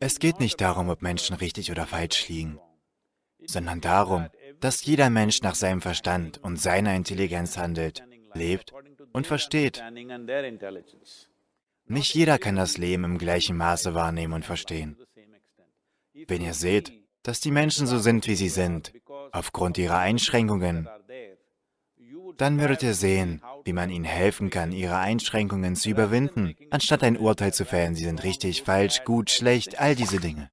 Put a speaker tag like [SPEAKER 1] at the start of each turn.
[SPEAKER 1] Es geht nicht darum, ob Menschen richtig oder falsch liegen, sondern darum, dass jeder Mensch nach seinem Verstand und seiner Intelligenz handelt, lebt und versteht. Nicht jeder kann das Leben im gleichen Maße wahrnehmen und verstehen. Wenn ihr seht, dass die Menschen so sind, wie sie sind, aufgrund ihrer Einschränkungen, dann würdet ihr sehen, wie man ihnen helfen kann, ihre Einschränkungen zu überwinden, anstatt ein Urteil zu fällen, sie sind richtig, falsch, gut, schlecht, all diese Dinge.